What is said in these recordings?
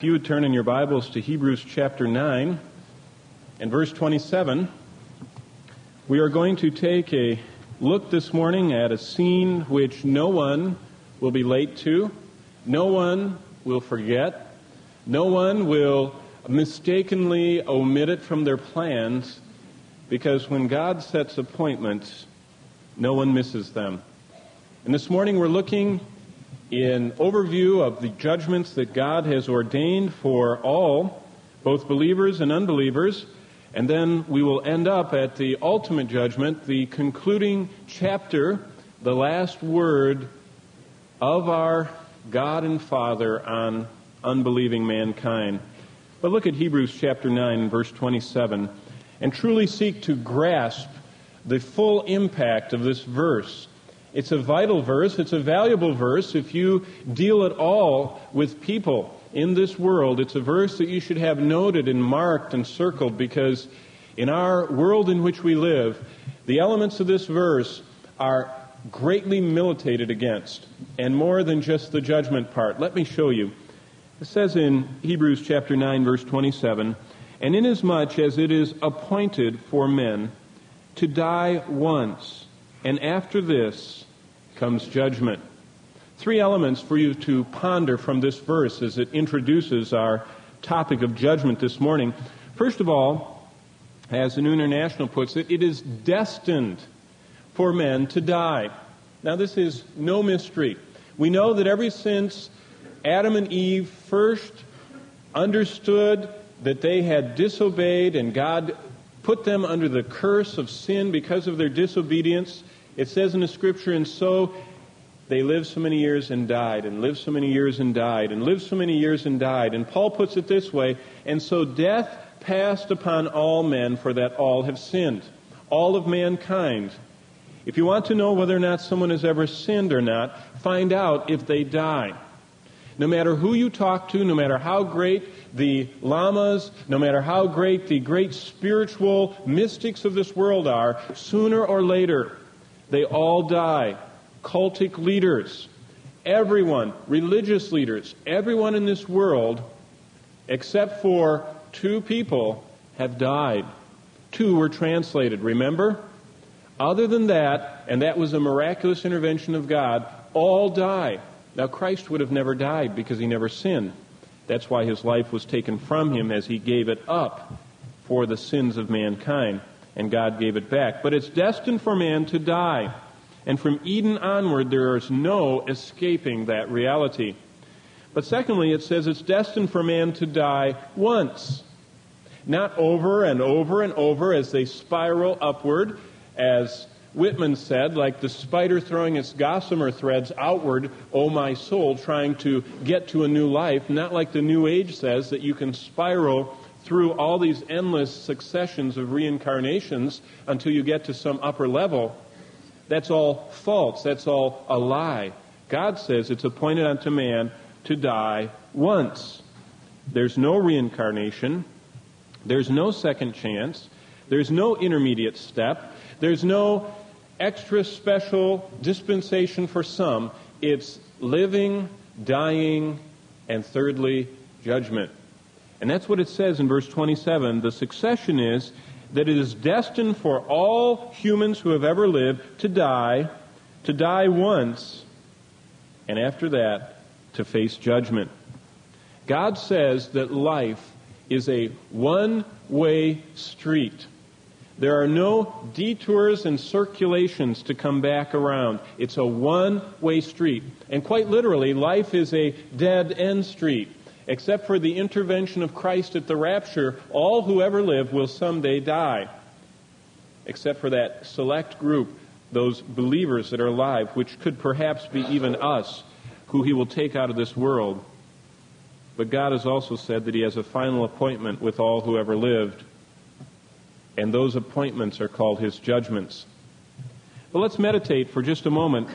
If you would turn in your Bibles to Hebrews chapter 9 and verse 27, we are going to take a look this morning at a scene which no one will be late to, no one will forget, no one will mistakenly omit it from their plans, because when God sets appointments, no one misses them. And this morning we're looking in overview of the judgments that God has ordained for all, both believers and unbelievers. And then we will end up at the ultimate judgment, the concluding chapter, the last word of our God and Father on unbelieving mankind. But look at Hebrews chapter 9, verse 27, and truly seek to grasp the full impact of this verse it's a vital verse. It's a valuable verse. If you deal at all with people in this world, it's a verse that you should have noted and marked and circled because in our world in which we live, the elements of this verse are greatly militated against, and more than just the judgment part. Let me show you. It says in Hebrews chapter 9, verse 27, And inasmuch as it is appointed for men to die once, and after this comes judgment. Three elements for you to ponder from this verse as it introduces our topic of judgment this morning. First of all, as the New International puts it, it is destined for men to die. Now, this is no mystery. We know that ever since Adam and Eve first understood that they had disobeyed and God put them under the curse of sin because of their disobedience, it says in the scripture, and so they lived so many years and died, and lived so many years and died, and lived so many years and died. And Paul puts it this way, and so death passed upon all men, for that all have sinned. All of mankind. If you want to know whether or not someone has ever sinned or not, find out if they die. No matter who you talk to, no matter how great the lamas, no matter how great the great spiritual mystics of this world are, sooner or later, they all die. Cultic leaders, everyone, religious leaders, everyone in this world, except for two people, have died. Two were translated, remember? Other than that, and that was a miraculous intervention of God, all die. Now, Christ would have never died because he never sinned. That's why his life was taken from him as he gave it up for the sins of mankind and God gave it back. But it's destined for man to die. And from Eden onward, there is no escaping that reality. But secondly, it says it's destined for man to die once. Not over and over and over as they spiral upward, as Whitman said, like the spider throwing its gossamer threads outward, oh my soul, trying to get to a new life. Not like the New Age says that you can spiral through all these endless successions of reincarnations until you get to some upper level. That's all false. That's all a lie. God says it's appointed unto man to die once. There's no reincarnation. There's no second chance. There's no intermediate step. There's no extra special dispensation for some. It's living, dying, and thirdly, judgment. And that's what it says in verse 27. The succession is that it is destined for all humans who have ever lived to die, to die once, and after that, to face judgment. God says that life is a one way street. There are no detours and circulations to come back around. It's a one way street. And quite literally, life is a dead end street except for the intervention of Christ at the rapture, all who ever live will someday die, except for that select group, those believers that are alive, which could perhaps be even us, who he will take out of this world. But God has also said that he has a final appointment with all who ever lived, and those appointments are called his judgments. But let's meditate for just a moment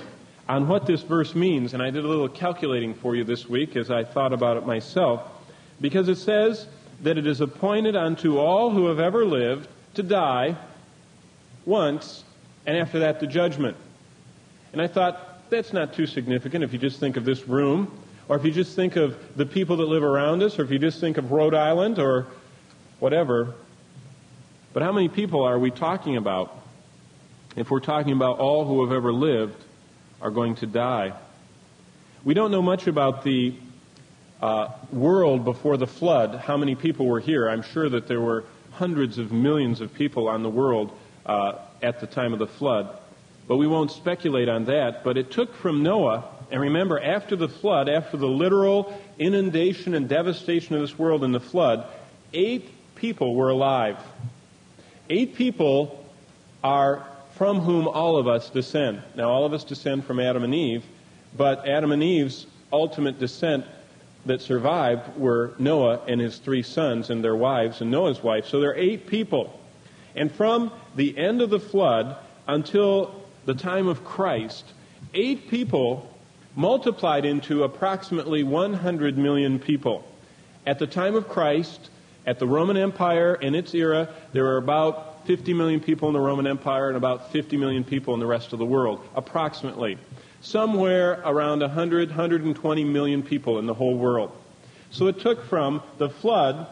on what this verse means, and I did a little calculating for you this week as I thought about it myself, because it says that it is appointed unto all who have ever lived to die once, and after that the judgment. And I thought, that's not too significant if you just think of this room. or if you just think of the people that live around us, or if you just think of Rhode Island or whatever. But how many people are we talking about? If we're talking about all who have ever lived are going to die. We don't know much about the uh, world before the flood, how many people were here. I'm sure that there were hundreds of millions of people on the world uh, at the time of the flood. But we won't speculate on that. But it took from Noah, and remember, after the flood, after the literal inundation and devastation of this world in the flood, eight people were alive. Eight people are from whom all of us descend. Now, all of us descend from Adam and Eve, but Adam and Eve's ultimate descent that survived were Noah and his three sons and their wives and Noah's wife. So there are eight people. And from the end of the flood until the time of Christ, eight people multiplied into approximately 100 million people. At the time of Christ, at the Roman Empire in its era, there were about 50 million people in the Roman Empire and about 50 million people in the rest of the world, approximately. Somewhere around 100, 120 million people in the whole world. So it took from the flood,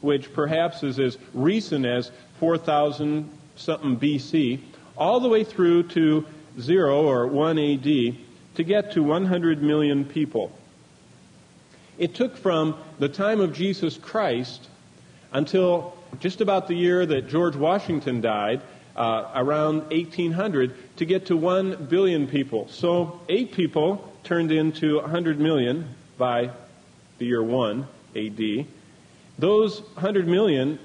which perhaps is as recent as 4,000 something BC, all the way through to 0 or 1 AD to get to 100 million people. It took from the time of Jesus Christ until just about the year that George Washington died, uh, around 1800, to get to 1 billion people. So, eight people turned into 100 million by the year 1 AD. Those 100 million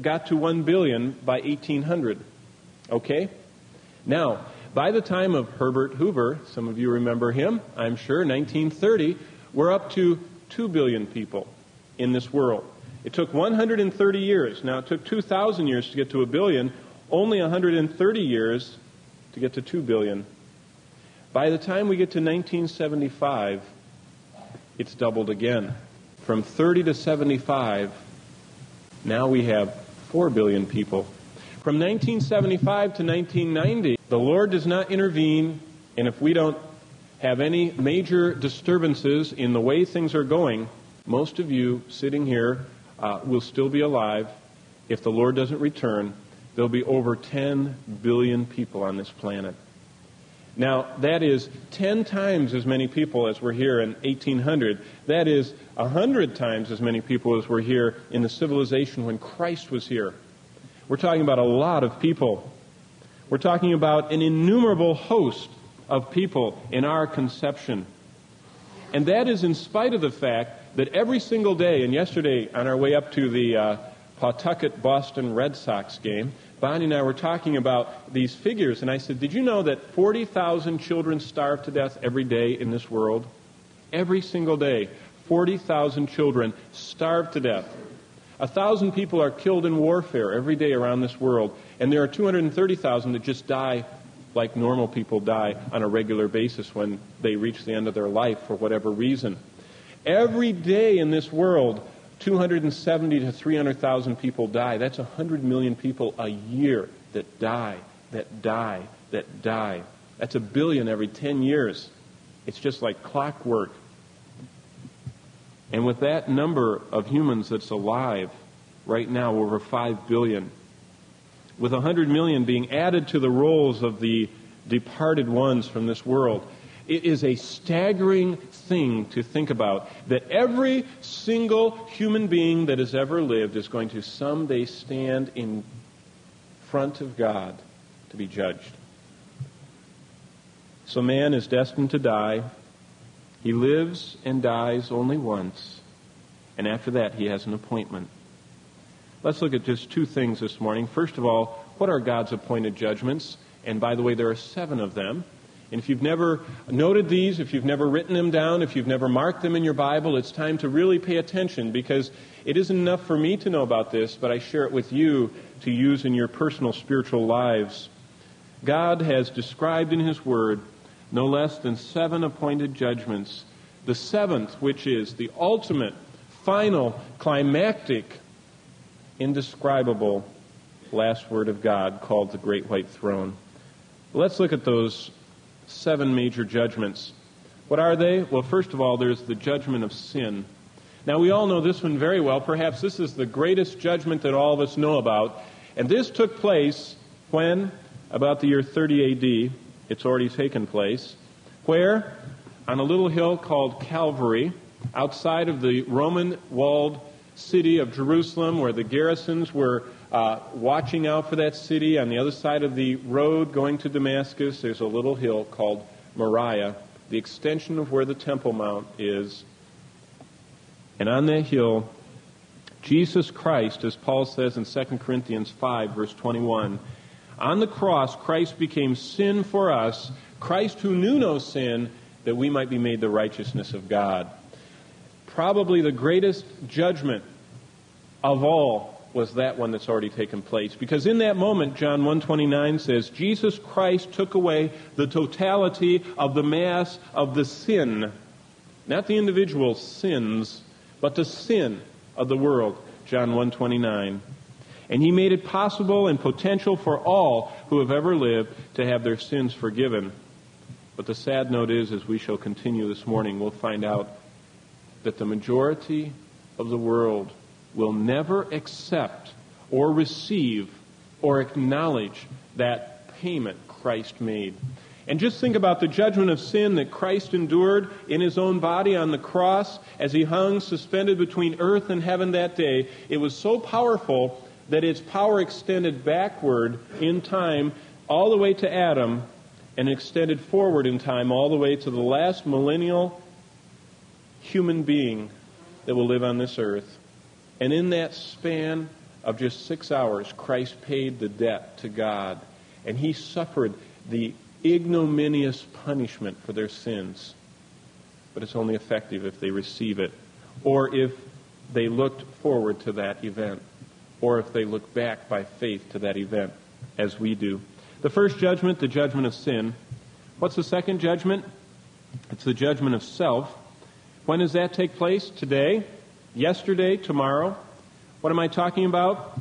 got to 1 billion by 1800. Okay? Now, by the time of Herbert Hoover, some of you remember him, I'm sure, 1930, we're up to 2 billion people in this world. It took 130 years. Now, it took 2,000 years to get to a billion, only 130 years to get to 2 billion. By the time we get to 1975, it's doubled again. From 30 to 75, now we have 4 billion people from 1975 to 1990, the Lord does not intervene, and if we don't have any major disturbances in the way things are going, most of you sitting here uh, will still be alive. If the Lord doesn't return, there'll be over 10 billion people on this planet. Now, that is 10 times as many people as were here in 1800. That is 100 times as many people as were here in the civilization when Christ was here. We're talking about a lot of people. We're talking about an innumerable host of people in our conception. And that is in spite of the fact that every single day, and yesterday on our way up to the uh, Pawtucket Boston Red Sox game, Bonnie and I were talking about these figures, and I said, Did you know that 40,000 children starve to death every day in this world? Every single day, 40,000 children starve to death. A thousand people are killed in warfare every day around this world, and there are 230,000 that just die like normal people die on a regular basis when they reach the end of their life for whatever reason. Every day in this world, 270 to 300,000 people die. That's 100 million people a year that die, that die, that die. That's a billion every 10 years. It's just like clockwork. And with that number of humans that's alive right now, over 5 billion, with 100 million being added to the rolls of the departed ones from this world, it is a staggering thing to think about that every single human being that has ever lived is going to someday stand in front of God to be judged. So man is destined to die he lives and dies only once, and after that, he has an appointment. Let's look at just two things this morning. First of all, what are God's appointed judgments? And by the way, there are seven of them. And if you've never noted these, if you've never written them down, if you've never marked them in your Bible, it's time to really pay attention because it isn't enough for me to know about this, but I share it with you to use in your personal spiritual lives. God has described in His Word no less than seven appointed judgments. The seventh, which is the ultimate, final, climactic, indescribable last word of God called the Great White Throne. Let's look at those seven major judgments. What are they? Well, first of all, there's the judgment of sin. Now, we all know this one very well. Perhaps this is the greatest judgment that all of us know about. And this took place when? About the year 30 AD. It's already taken place. Where? On a little hill called Calvary, outside of the Roman walled city of Jerusalem, where the garrisons were uh, watching out for that city. On the other side of the road going to Damascus, there's a little hill called Moriah, the extension of where the Temple Mount is. And on that hill, Jesus Christ, as Paul says in 2 Corinthians 5, verse 21, on the cross, Christ became sin for us, Christ who knew no sin, that we might be made the righteousness of God. Probably the greatest judgment of all was that one that's already taken place. Because in that moment, John 129 says, Jesus Christ took away the totality of the mass of the sin, not the individual sins, but the sin of the world. John 129. And he made it possible and potential for all who have ever lived to have their sins forgiven. But the sad note is, as we shall continue this morning, we'll find out that the majority of the world will never accept or receive or acknowledge that payment Christ made. And just think about the judgment of sin that Christ endured in his own body on the cross as he hung suspended between earth and heaven that day. It was so powerful that its power extended backward in time all the way to Adam and extended forward in time all the way to the last millennial human being that will live on this earth. And in that span of just six hours, Christ paid the debt to God. And he suffered the ignominious punishment for their sins. But it's only effective if they receive it, or if they looked forward to that event, or if they look back by faith to that event, as we do. The first judgment, the judgment of sin. What's the second judgment? It's the judgment of self. When does that take place? Today yesterday, tomorrow. What am I talking about?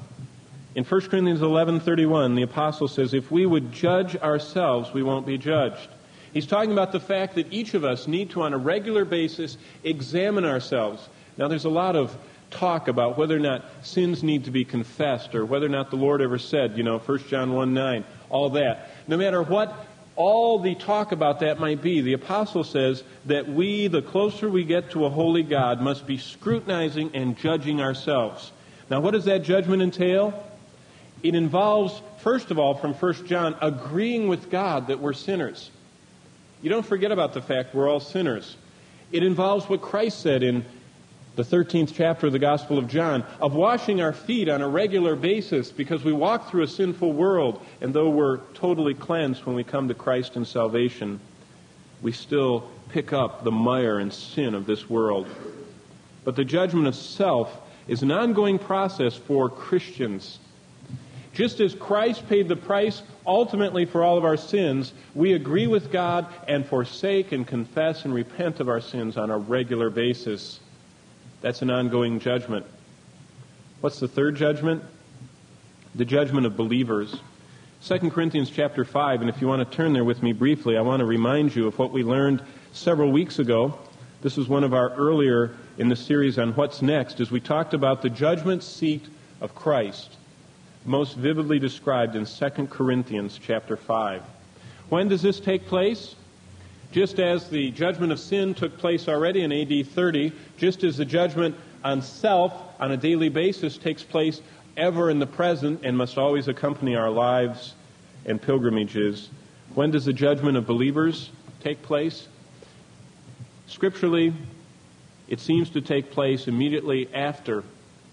In 1 Corinthians 11:31, the apostle says, "If we would judge ourselves, we won't be judged." He's talking about the fact that each of us need to on a regular basis examine ourselves. Now there's a lot of talk about whether or not sins need to be confessed or whether or not the Lord ever said, you know, 1 John 1 9, all that. No matter what all the talk about that might be, the apostle says that we, the closer we get to a holy God, must be scrutinizing and judging ourselves. Now, what does that judgment entail? It involves, first of all, from 1 John, agreeing with God that we're sinners. You don't forget about the fact we're all sinners. It involves what Christ said in the 13th chapter of the Gospel of John, of washing our feet on a regular basis because we walk through a sinful world, and though we're totally cleansed when we come to Christ in salvation, we still pick up the mire and sin of this world. But the judgment of self is an ongoing process for Christians. Just as Christ paid the price ultimately for all of our sins, we agree with God and forsake and confess and repent of our sins on a regular basis. That's an ongoing judgment. What's the third judgment? The judgment of believers. 2 Corinthians chapter 5, and if you want to turn there with me briefly, I want to remind you of what we learned several weeks ago. This was one of our earlier in the series on what's next, as we talked about the judgment seat of Christ, most vividly described in 2 Corinthians chapter 5. When does this take place? Just as the judgment of sin took place already in AD 30, just as the judgment on self on a daily basis takes place ever in the present and must always accompany our lives and pilgrimages, when does the judgment of believers take place? Scripturally, it seems to take place immediately after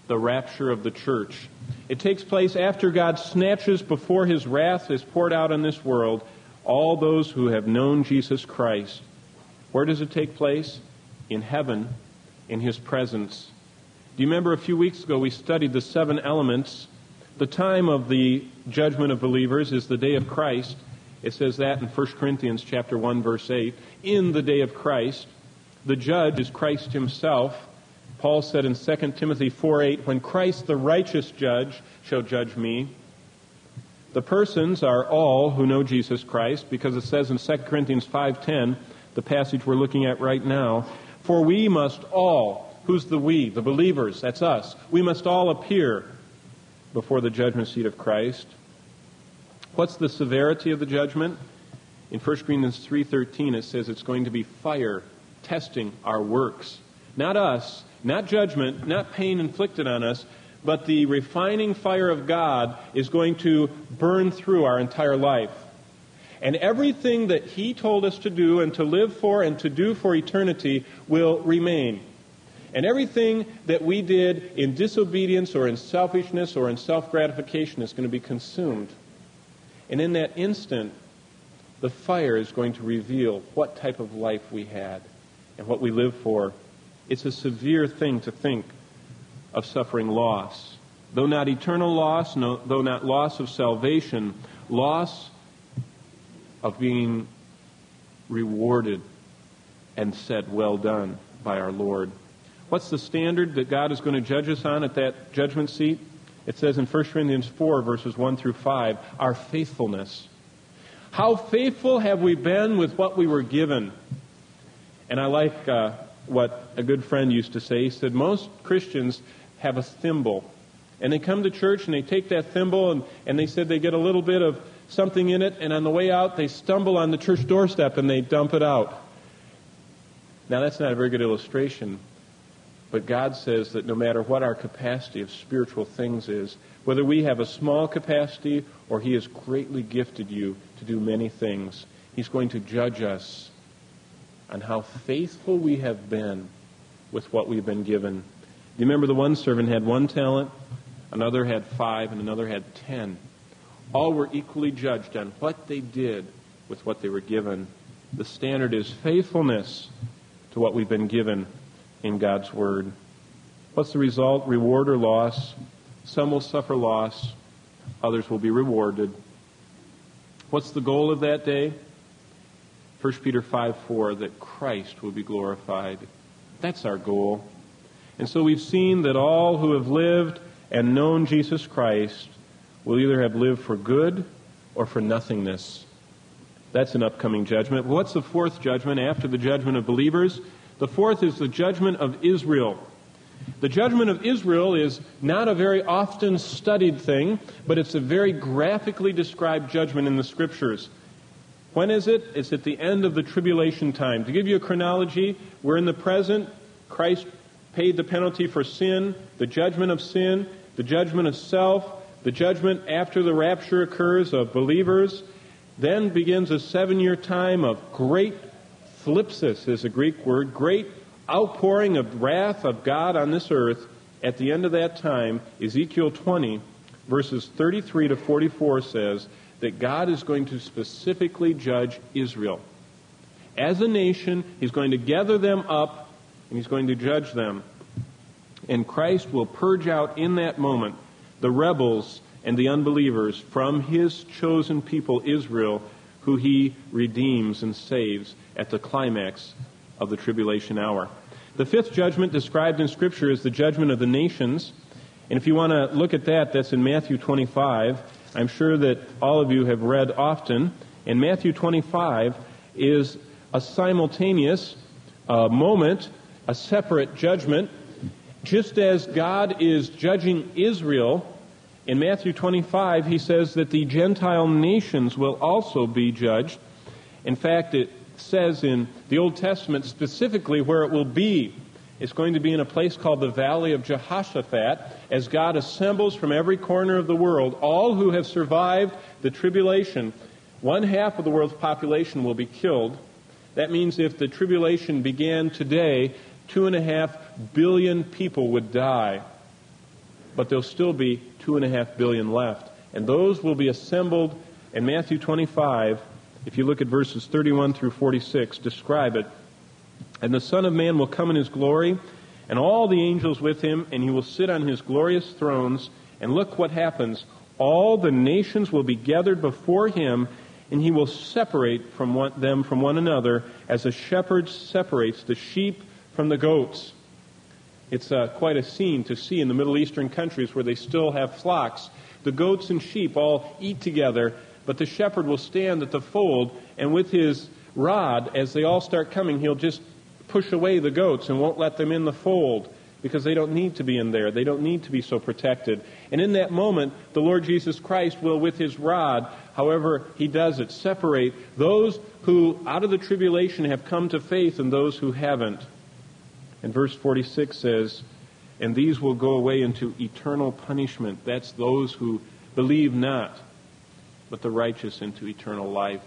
the rapture of the church. It takes place after God snatches before his wrath is poured out on this world all those who have known Jesus Christ. Where does it take place? In heaven, in his presence. Do you remember a few weeks ago we studied the seven elements? The time of the judgment of believers is the day of Christ. It says that in 1 Corinthians chapter 1 verse 8. In the day of Christ, the judge is Christ himself. Paul said in 2 Timothy 4:8, when Christ the righteous judge shall judge me, the persons are all who know Jesus Christ because it says in 2 Corinthians 5:10, the passage we're looking at right now. For we must all, who's the we? The believers, that's us. We must all appear before the judgment seat of Christ. What's the severity of the judgment? In 1 Corinthians 3:13 it says it's going to be fire testing our works. Not us, not judgment, not pain inflicted on us, but the refining fire of God is going to burn through our entire life. And everything that He told us to do and to live for and to do for eternity will remain. And everything that we did in disobedience or in selfishness or in self gratification is going to be consumed. And in that instant, the fire is going to reveal what type of life we had and what we live for. It's a severe thing to think of suffering loss. Though not eternal loss, no, though not loss of salvation, loss of being rewarded and said, Well done by our Lord. What's the standard that God is going to judge us on at that judgment seat? It says in 1 Corinthians 4, verses 1 through 5, our faithfulness. How faithful have we been with what we were given? And I like uh, what a good friend used to say. He said, Most Christians have a thimble. And they come to church and they take that thimble and, and they said they get a little bit of something in it, and on the way out, they stumble on the church doorstep and they dump it out. Now, that's not a very good illustration, but God says that no matter what our capacity of spiritual things is, whether we have a small capacity or He has greatly gifted you to do many things, He's going to judge us on how faithful we have been with what we've been given. You remember the one servant had one talent, another had five, and another had ten? All were equally judged on what they did with what they were given. The standard is faithfulness to what we've been given in God's Word. What's the result? Reward or loss? Some will suffer loss, others will be rewarded. What's the goal of that day? 1 Peter 5 4, that Christ will be glorified. That's our goal. And so we've seen that all who have lived and known Jesus Christ will either have lived for good or for nothingness. That's an upcoming judgment. What's the fourth judgment after the judgment of believers? The fourth is the judgment of Israel. The judgment of Israel is not a very often studied thing, but it's a very graphically described judgment in the scriptures. When is it? It's at the end of the tribulation time. To give you a chronology, we're in the present. Christ paid the penalty for sin, the judgment of sin, the judgment of self, the judgment after the rapture occurs of believers. Then begins a seven year time of great thlipsis, is a Greek word, great outpouring of wrath of God on this earth. At the end of that time, Ezekiel 20, verses 33 to 44 says, that God is going to specifically judge Israel. As a nation, He's going to gather them up and He's going to judge them. And Christ will purge out in that moment the rebels and the unbelievers from His chosen people, Israel, who He redeems and saves at the climax of the tribulation hour. The fifth judgment described in Scripture is the judgment of the nations. And if you want to look at that, that's in Matthew 25. I'm sure that all of you have read often. And Matthew 25 is a simultaneous uh, moment, a separate judgment. Just as God is judging Israel, in Matthew 25, he says that the Gentile nations will also be judged. In fact, it says in the Old Testament specifically where it will be. It's going to be in a place called the Valley of Jehoshaphat as God assembles from every corner of the world all who have survived the tribulation. One half of the world's population will be killed. That means if the tribulation began today, two and a half billion people would die. But there'll still be two and a half billion left. And those will be assembled in Matthew 25. If you look at verses 31 through 46, describe it. And the Son of Man will come in his glory, and all the angels with him, and he will sit on his glorious thrones. And look what happens. All the nations will be gathered before him, and he will separate from one, them from one another as a shepherd separates the sheep from the goats. It's uh, quite a scene to see in the Middle Eastern countries where they still have flocks. The goats and sheep all eat together, but the shepherd will stand at the fold, and with his rod, as they all start coming, he'll just push away the goats and won't let them in the fold because they don't need to be in there. They don't need to be so protected. And in that moment, the Lord Jesus Christ will, with his rod, however he does it, separate those who, out of the tribulation, have come to faith and those who haven't. And verse 46 says, And these will go away into eternal punishment. That's those who believe not, but the righteous into eternal life.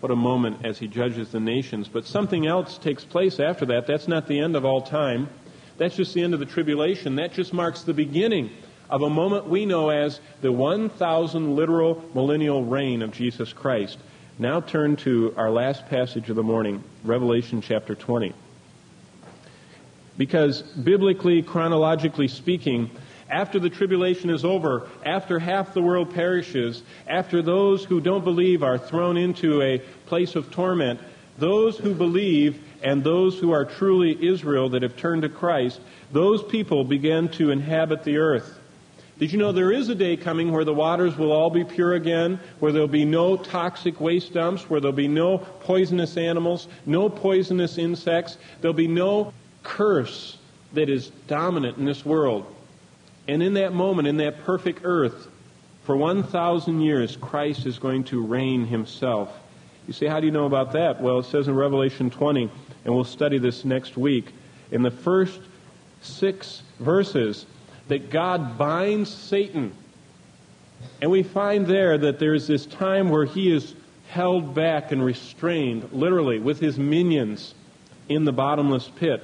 What a moment as he judges the nations. But something else takes place after that. That's not the end of all time. That's just the end of the tribulation. That just marks the beginning of a moment we know as the 1,000 literal millennial reign of Jesus Christ. Now turn to our last passage of the morning, Revelation chapter 20. Because biblically, chronologically speaking, after the tribulation is over, after half the world perishes, after those who don't believe are thrown into a place of torment, those who believe and those who are truly Israel that have turned to Christ, those people begin to inhabit the earth. Did you know there is a day coming where the waters will all be pure again, where there'll be no toxic waste dumps, where there'll be no poisonous animals, no poisonous insects, there'll be no curse that is dominant in this world. And in that moment, in that perfect earth, for 1,000 years, Christ is going to reign himself. You say, how do you know about that? Well, it says in Revelation 20, and we'll study this next week, in the first six verses, that God binds Satan. And we find there that there's this time where he is held back and restrained, literally, with his minions in the bottomless pit.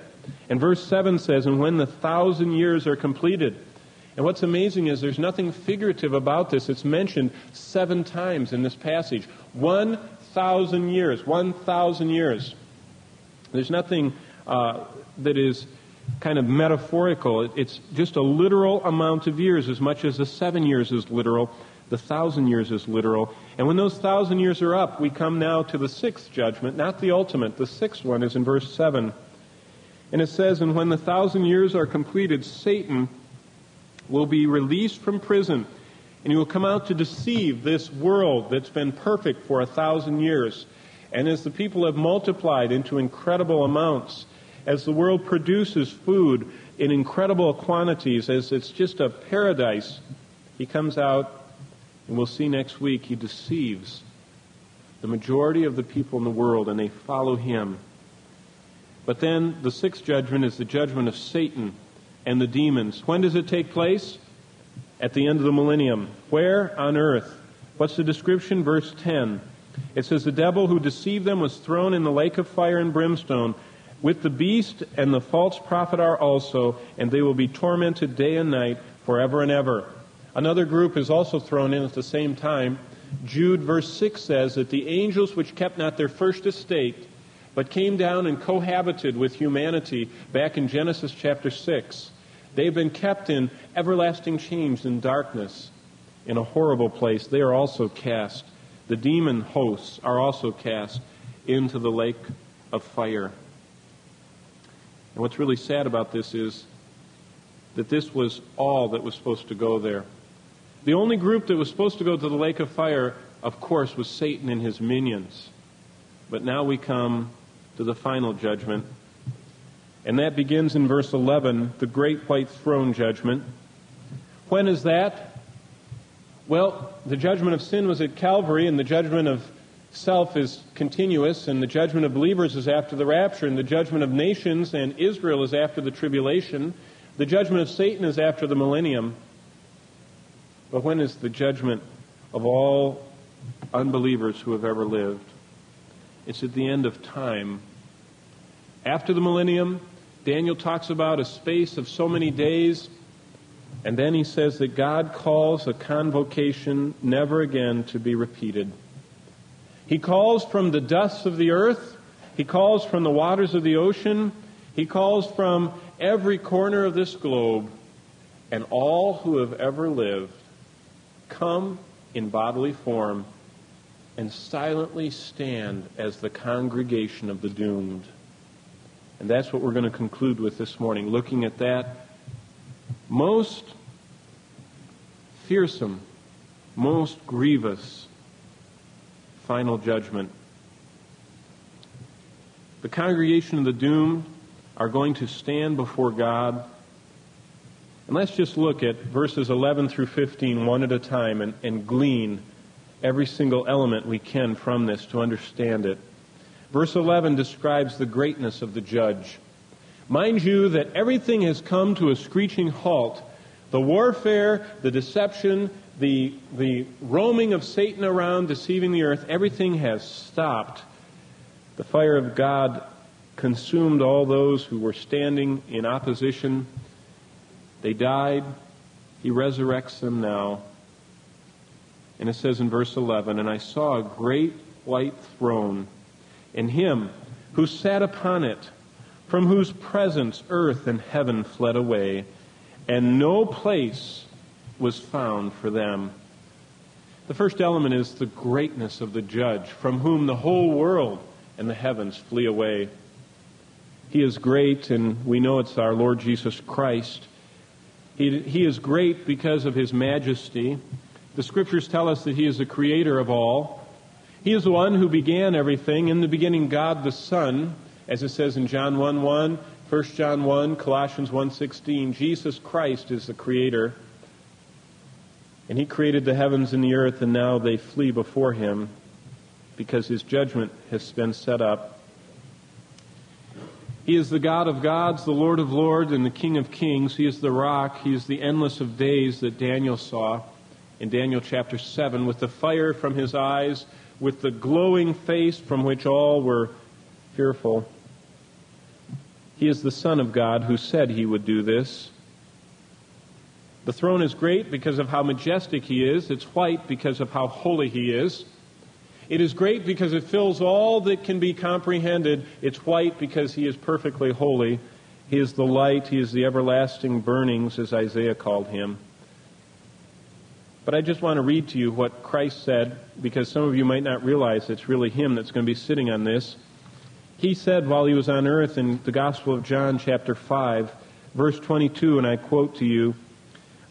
And verse 7 says, And when the thousand years are completed, and what's amazing is there's nothing figurative about this. It's mentioned seven times in this passage. One thousand years. One thousand years. There's nothing uh, that is kind of metaphorical. It's just a literal amount of years, as much as the seven years is literal, the thousand years is literal. And when those thousand years are up, we come now to the sixth judgment, not the ultimate. The sixth one is in verse 7. And it says, And when the thousand years are completed, Satan will be released from prison, and he will come out to deceive this world that's been perfect for a thousand years. And as the people have multiplied into incredible amounts, as the world produces food in incredible quantities, as it's just a paradise, he comes out, and we'll see next week, he deceives the majority of the people in the world, and they follow him. But then the sixth judgment is the judgment of Satan and the demons. When does it take place? At the end of the millennium. Where? On earth. What's the description? Verse 10. It says, The devil who deceived them was thrown in the lake of fire and brimstone. With the beast and the false prophet are also, and they will be tormented day and night forever and ever. Another group is also thrown in at the same time. Jude, verse 6 says that the angels which kept not their first estate, but came down and cohabited with humanity back in Genesis chapter 6, They've been kept in everlasting chains in darkness, in a horrible place. They are also cast. The demon hosts are also cast into the lake of fire. And what's really sad about this is that this was all that was supposed to go there. The only group that was supposed to go to the lake of fire, of course, was Satan and his minions. But now we come to the final judgment and that begins in verse 11, the great white throne judgment. When is that? Well, the judgment of sin was at Calvary, and the judgment of self is continuous, and the judgment of believers is after the rapture, and the judgment of nations and Israel is after the tribulation. The judgment of Satan is after the millennium. But when is the judgment of all unbelievers who have ever lived? It's at the end of time. After the millennium, Daniel talks about a space of so many days, and then he says that God calls a convocation never again to be repeated. He calls from the dust of the earth, he calls from the waters of the ocean, he calls from every corner of this globe, and all who have ever lived come in bodily form and silently stand as the congregation of the doomed. And that's what we're going to conclude with this morning, looking at that most fearsome, most grievous final judgment The congregation of the doomed are going to stand before God. And let's just look at verses 11 through 15 one at a time and, and glean every single element we can from this to understand it. Verse 11 describes the greatness of the judge. Mind you that everything has come to a screeching halt. The warfare, the deception, the, the roaming of Satan around deceiving the earth, everything has stopped. The fire of God consumed all those who were standing in opposition. They died. He resurrects them now. And it says in verse 11, And I saw a great white throne, and him who sat upon it, from whose presence earth and heaven fled away, and no place was found for them. The first element is the greatness of the judge, from whom the whole world and the heavens flee away. He is great, and we know it's our Lord Jesus Christ. He, he is great because of his majesty. The scriptures tell us that he is the creator of all. He is the one who began everything. In the beginning, God the Son, as it says in John 1 1, 1 John 1, Colossians 1 16, Jesus Christ is the creator. And he created the heavens and the earth, and now they flee before him because his judgment has been set up. He is the God of gods, the Lord of lords, and the King of kings. He is the rock. He is the endless of days that Daniel saw in Daniel chapter 7, with the fire from his eyes, with the glowing face from which all were fearful. He is the Son of God who said he would do this. The throne is great because of how majestic he is. It's white because of how holy he is. It is great because it fills all that can be comprehended. It's white because he is perfectly holy. He is the light. He is the everlasting burnings, as Isaiah called him. But I just want to read to you what Christ said, because some of you might not realize it's really him that's going to be sitting on this. He said while he was on earth in the Gospel of John, chapter 5, verse 22, and I quote to you,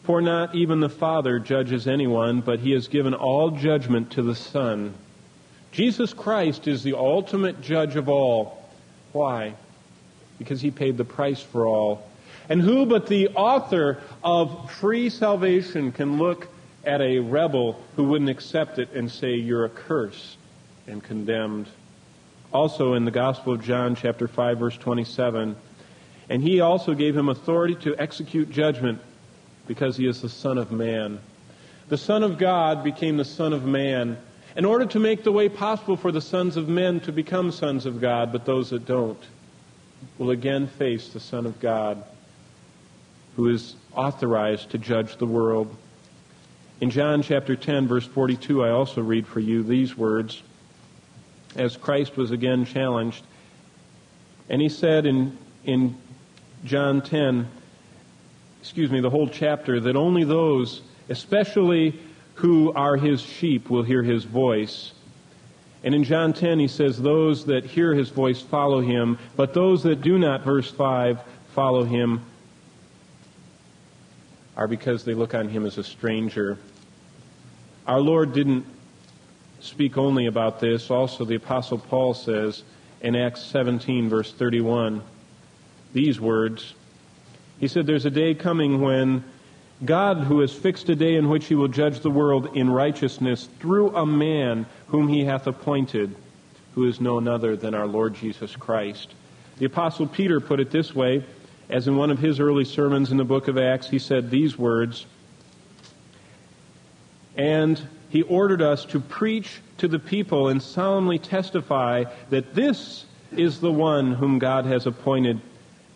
For not even the Father judges anyone, but he has given all judgment to the Son Jesus Christ is the ultimate judge of all. Why? Because he paid the price for all. And who but the author of free salvation can look at a rebel who wouldn't accept it and say, You're accursed and condemned? Also in the Gospel of John, chapter 5, verse 27, and he also gave him authority to execute judgment because he is the Son of Man. The Son of God became the Son of Man in order to make the way possible for the sons of men to become sons of God, but those that don't will again face the Son of God who is authorized to judge the world. In John chapter 10, verse 42, I also read for you these words as Christ was again challenged. And he said in, in John 10, excuse me, the whole chapter, that only those, especially who are his sheep will hear his voice. And in John 10, he says, Those that hear his voice follow him, but those that do not, verse 5, follow him are because they look on him as a stranger. Our Lord didn't speak only about this. Also, the Apostle Paul says in Acts 17, verse 31, these words. He said, There's a day coming when God, who has fixed a day in which he will judge the world in righteousness through a man whom he hath appointed, who is none other than our Lord Jesus Christ. The Apostle Peter put it this way, as in one of his early sermons in the book of Acts, he said these words, and he ordered us to preach to the people and solemnly testify that this is the one whom God has appointed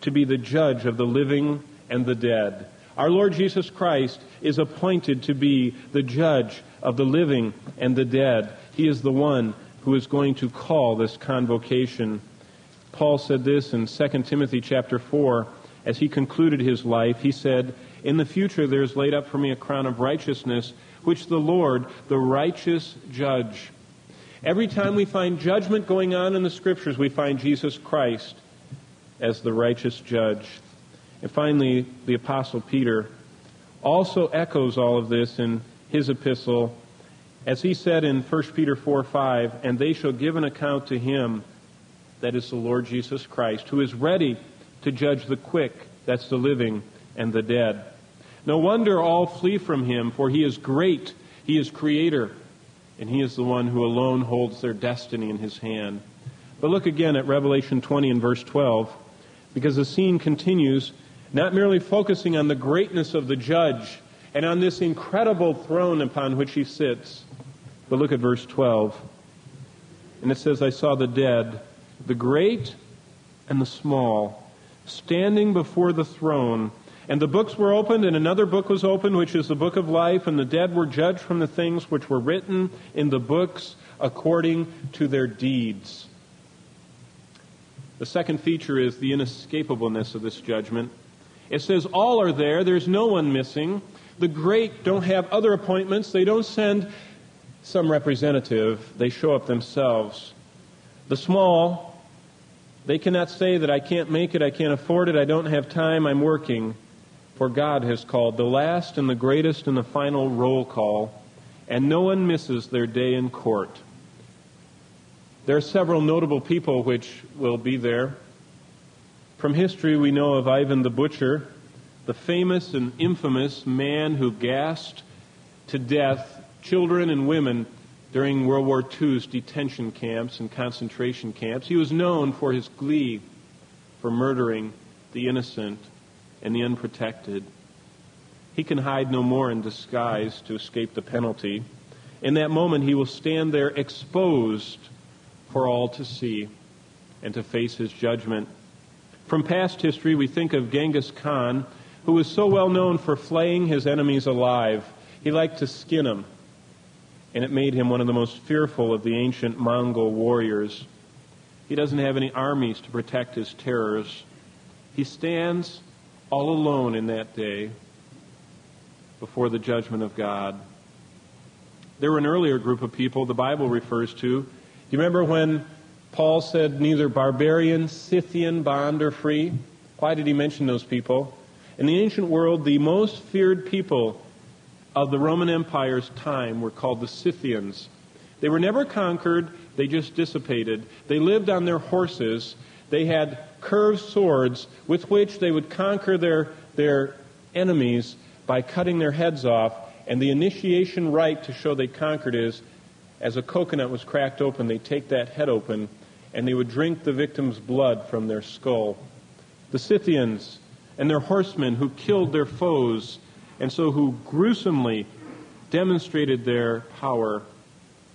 to be the judge of the living and the dead. Our Lord Jesus Christ is appointed to be the judge of the living and the dead. He is the one who is going to call this convocation. Paul said this in 2 Timothy chapter 4 as he concluded his life. He said, In the future there is laid up for me a crown of righteousness, which the Lord, the righteous judge. Every time we find judgment going on in the scriptures, we find Jesus Christ as the righteous judge. And finally, the Apostle Peter also echoes all of this in his epistle, as he said in 1 Peter 4 5, and they shall give an account to him that is the Lord Jesus Christ, who is ready to judge the quick, that's the living, and the dead. No wonder all flee from him, for he is great, he is creator, and he is the one who alone holds their destiny in his hand. But look again at Revelation 20 and verse 12, because the scene continues, not merely focusing on the greatness of the judge and on this incredible throne upon which he sits, but look at verse 12. And it says, I saw the dead, the great and the small, standing before the throne. And the books were opened, and another book was opened, which is the book of life, and the dead were judged from the things which were written in the books according to their deeds. The second feature is the inescapableness of this judgment. It says all are there, there's no one missing. The great don't have other appointments, they don't send some representative, they show up themselves. The small, they cannot say that I can't make it, I can't afford it, I don't have time, I'm working. For God has called the last and the greatest and the final roll call, and no one misses their day in court. There are several notable people which will be there. From history, we know of Ivan the Butcher, the famous and infamous man who gassed to death children and women during World War II's detention camps and concentration camps. He was known for his glee for murdering the innocent and the unprotected. He can hide no more in disguise to escape the penalty. In that moment, he will stand there exposed for all to see and to face his judgment. From past history, we think of Genghis Khan, who was so well known for flaying his enemies alive. He liked to skin them, and it made him one of the most fearful of the ancient Mongol warriors. He doesn't have any armies to protect his terrors. He stands all alone in that day before the judgment of God. There were an earlier group of people the Bible refers to do you remember when Paul said neither barbarian, Scythian, bond, or free? Why did he mention those people? In the ancient world, the most feared people of the Roman Empire's time were called the Scythians. They were never conquered, they just dissipated. They lived on their horses. They had curved swords with which they would conquer their, their enemies by cutting their heads off. And the initiation rite to show they conquered is as a coconut was cracked open, they'd take that head open and they would drink the victim's blood from their skull. The Scythians and their horsemen who killed their foes and so who gruesomely demonstrated their power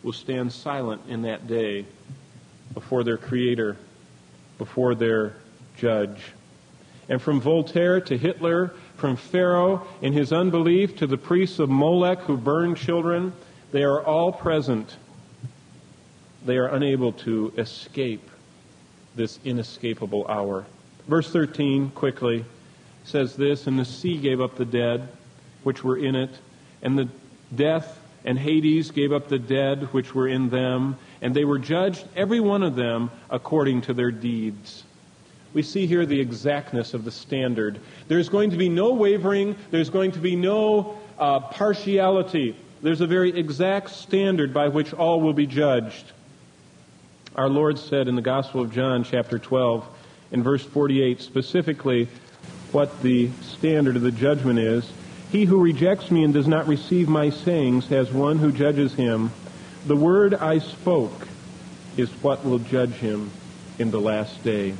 will stand silent in that day before their Creator, before their Judge. And from Voltaire to Hitler, from Pharaoh in his unbelief to the priests of Molech who burn children, they are all present. They are unable to escape this inescapable hour. Verse 13, quickly, says this And the sea gave up the dead which were in it, and the death and Hades gave up the dead which were in them, and they were judged, every one of them, according to their deeds. We see here the exactness of the standard. There's going to be no wavering, there's going to be no uh, partiality. There's a very exact standard by which all will be judged. Our Lord said in the Gospel of John, chapter 12, in verse 48, specifically what the standard of the judgment is. He who rejects me and does not receive my sayings has one who judges him. The word I spoke is what will judge him in the last day.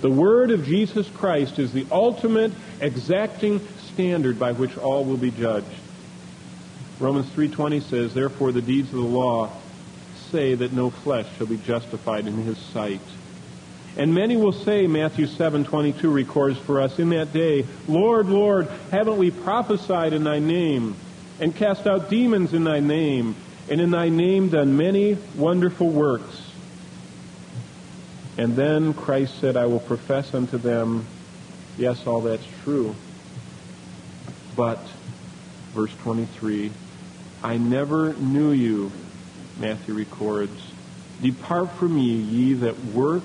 The word of Jesus Christ is the ultimate exacting standard by which all will be judged. Romans 3:20 says, "Therefore the deeds of the law say that no flesh shall be justified in his sight." And many will say, Matthew 7:22 records for us, in that day, "Lord, Lord, haven't we prophesied in thy name and cast out demons in thy name, and in thy name done many wonderful works?" And then Christ said, "I will profess unto them, yes, all that's true. But verse 23 I never knew you, Matthew records. Depart from me, ye that work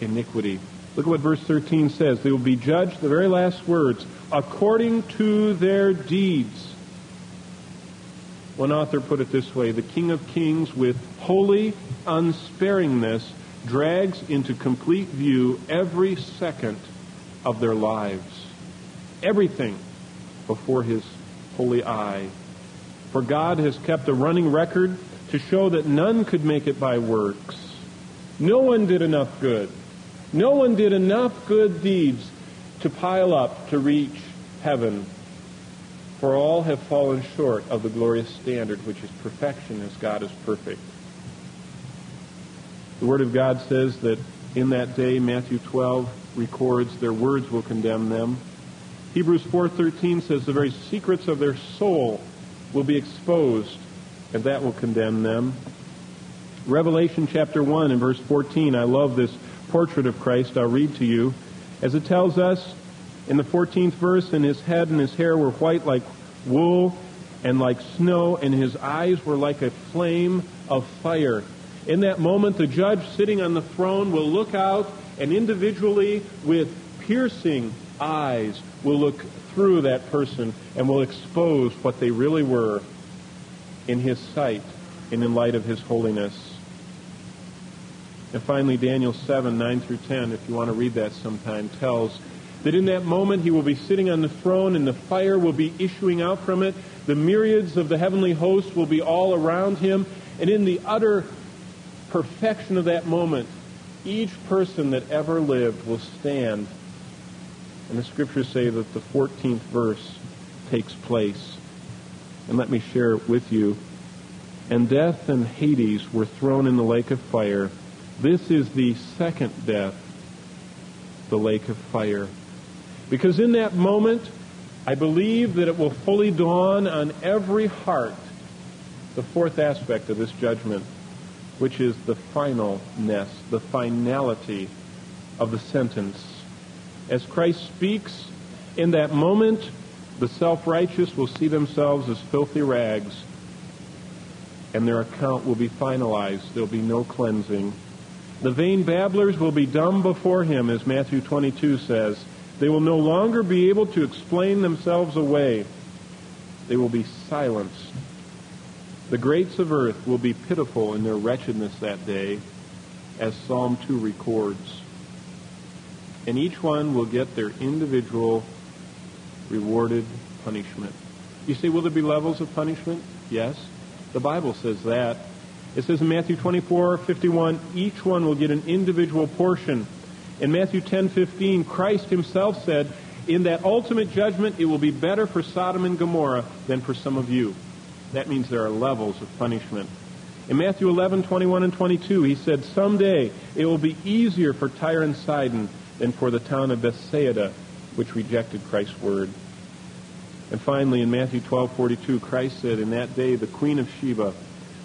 iniquity. Look at what verse 13 says. They will be judged, the very last words, according to their deeds. One author put it this way The King of Kings, with holy unsparingness, drags into complete view every second of their lives. Everything before his holy eye. For God has kept a running record to show that none could make it by works. No one did enough good. No one did enough good deeds to pile up to reach heaven. For all have fallen short of the glorious standard, which is perfection as God is perfect. The Word of God says that in that day, Matthew 12 records, their words will condemn them. Hebrews 4.13 says the very secrets of their soul will be exposed, and that will condemn them. Revelation chapter 1 and verse 14, I love this portrait of Christ. I'll read to you. As it tells us in the 14th verse, and his head and his hair were white like wool and like snow, and his eyes were like a flame of fire. In that moment, the judge sitting on the throne will look out and individually, with piercing eyes, will look through that person and will expose what they really were in his sight and in light of his holiness. And finally, Daniel 7, 9 through 10, if you want to read that sometime, tells that in that moment he will be sitting on the throne and the fire will be issuing out from it. The myriads of the heavenly host will be all around him. And in the utter perfection of that moment, each person that ever lived will stand. And the scriptures say that the 14th verse takes place. And let me share it with you. And death and Hades were thrown in the lake of fire. This is the second death, the lake of fire. Because in that moment, I believe that it will fully dawn on every heart the fourth aspect of this judgment which is the finalness, the finality of the sentence. As Christ speaks, in that moment, the self-righteous will see themselves as filthy rags, and their account will be finalized. There'll be no cleansing. The vain babblers will be dumb before him, as Matthew 22 says. They will no longer be able to explain themselves away. They will be silenced the greats of earth will be pitiful in their wretchedness that day, as Psalm 2 records. And each one will get their individual rewarded punishment. You say, will there be levels of punishment? Yes. The Bible says that. It says in Matthew 24, 51, each one will get an individual portion. In Matthew 10, 15, Christ himself said, in that ultimate judgment, it will be better for Sodom and Gomorrah than for some of you. That means there are levels of punishment. In Matthew 11, 21 and 22, he said, Someday it will be easier for Tyre and Sidon than for the town of Bethsaida, which rejected Christ's word. And finally, in Matthew 12, 42, Christ said, In that day the queen of Sheba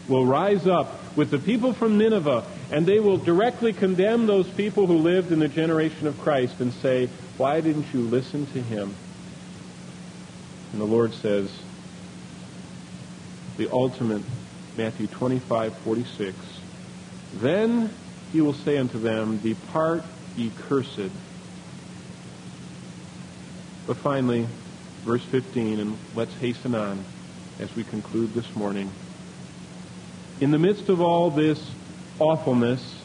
will rise up with the people from Nineveh, and they will directly condemn those people who lived in the generation of Christ and say, Why didn't you listen to him? And the Lord says, the ultimate, Matthew 25, 46. Then he will say unto them, Depart, ye cursed. But finally, verse 15, and let's hasten on as we conclude this morning. In the midst of all this awfulness,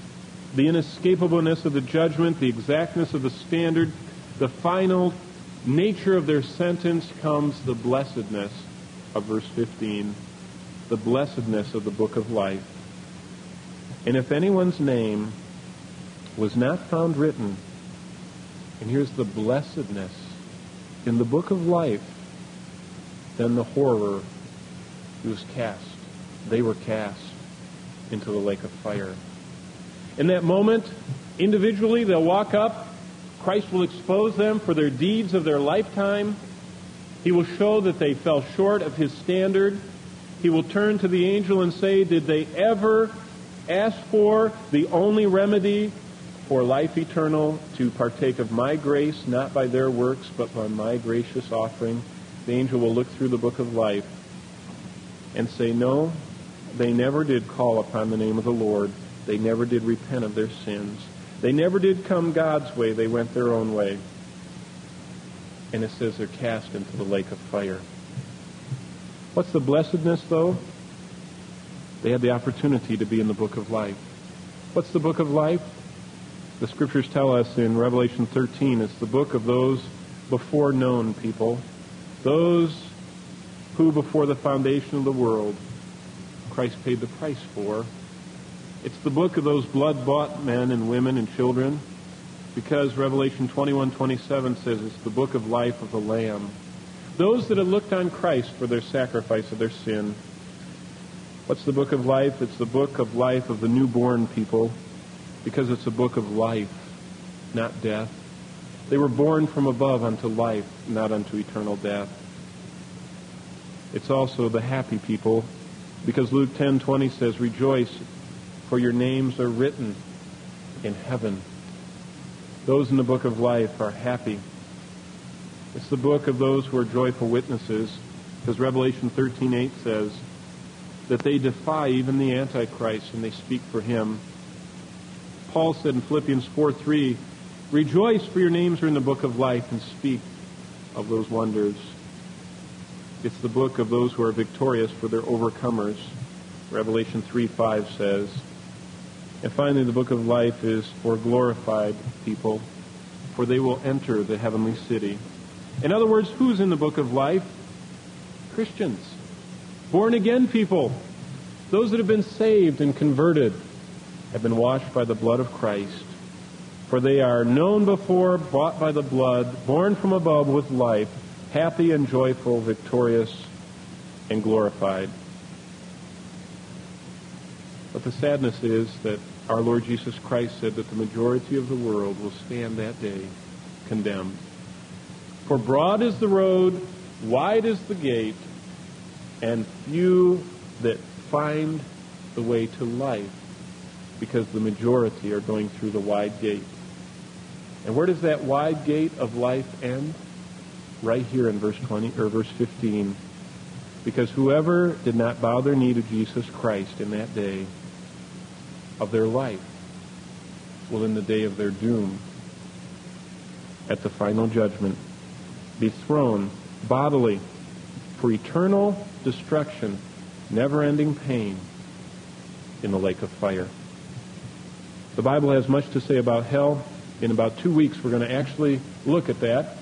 the inescapableness of the judgment, the exactness of the standard, the final nature of their sentence comes the blessedness of verse 15 the blessedness of the book of life. And if anyone's name was not found written, and here's the blessedness, in the book of life, then the horror was cast. They were cast into the lake of fire. In that moment, individually, they'll walk up. Christ will expose them for their deeds of their lifetime. He will show that they fell short of his standard he will turn to the angel and say, Did they ever ask for the only remedy for life eternal to partake of my grace, not by their works, but by my gracious offering? The angel will look through the book of life and say, No, they never did call upon the name of the Lord. They never did repent of their sins. They never did come God's way. They went their own way. And it says they're cast into the lake of fire. What's the blessedness, though? They had the opportunity to be in the book of life. What's the book of life? The scriptures tell us in Revelation 13 it's the book of those before known people, those who before the foundation of the world Christ paid the price for. It's the book of those blood-bought men and women and children because Revelation 21:27 says it's the book of life of the Lamb. Those that have looked on Christ for their sacrifice of their sin. What's the book of life? It's the book of life of the newborn people because it's a book of life, not death. They were born from above unto life, not unto eternal death. It's also the happy people because Luke 10:20 says, "Rejoice, for your names are written in heaven." Those in the book of life are happy. It's the book of those who are joyful witnesses because Revelation 13:8 says that they defy even the antichrist and they speak for him Paul said in Philippians 4:3, Rejoice, for your names are in the book of life, and speak of those wonders. It's the book of those who are victorious, for they're overcomers. Revelation 3:5 says. And finally, the book of life is for glorified people, for they will enter the heavenly city. In other words, who's in the book of life? Christians. Born again people. Those that have been saved and converted have been washed by the blood of Christ. For they are known before, bought by the blood, born from above with life, happy and joyful, victorious and glorified. But the sadness is that our Lord Jesus Christ said that the majority of the world will stand that day condemned. For broad is the road, wide is the gate, and few that find the way to life because the majority are going through the wide gate. And where does that wide gate of life end? Right here in verse 20 or verse 15. Because whoever did not bow their knee to Jesus Christ in that day of their life will in the day of their doom at the final judgment be thrown bodily for eternal destruction, never-ending pain in the lake of fire. The Bible has much to say about hell. In about two weeks, we're going to actually look at that.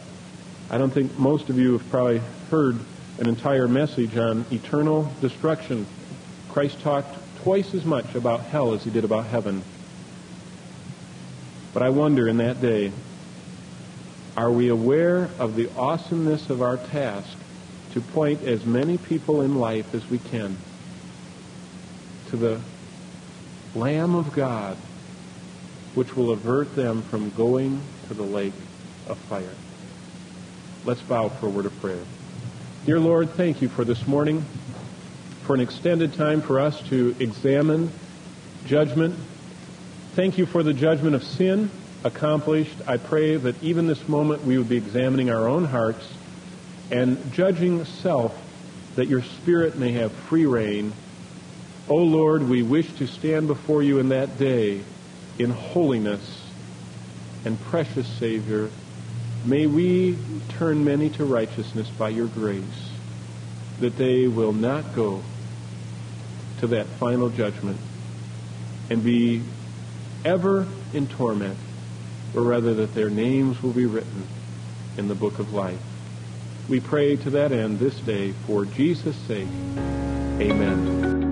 I don't think most of you have probably heard an entire message on eternal destruction. Christ talked twice as much about hell as he did about heaven. But I wonder in that day, are we aware of the awesomeness of our task to point as many people in life as we can to the Lamb of God which will avert them from going to the lake of fire. Let's bow for a word of prayer. Dear Lord, thank you for this morning, for an extended time for us to examine judgment. Thank you for the judgment of sin accomplished. I pray that even this moment we would be examining our own hearts and judging self that your spirit may have free reign. O oh Lord, we wish to stand before you in that day in holiness and precious Savior, may we turn many to righteousness by your grace, that they will not go to that final judgment and be ever in torment, or rather that their names will be written in the book of life. We pray to that end this day for Jesus' sake. Amen.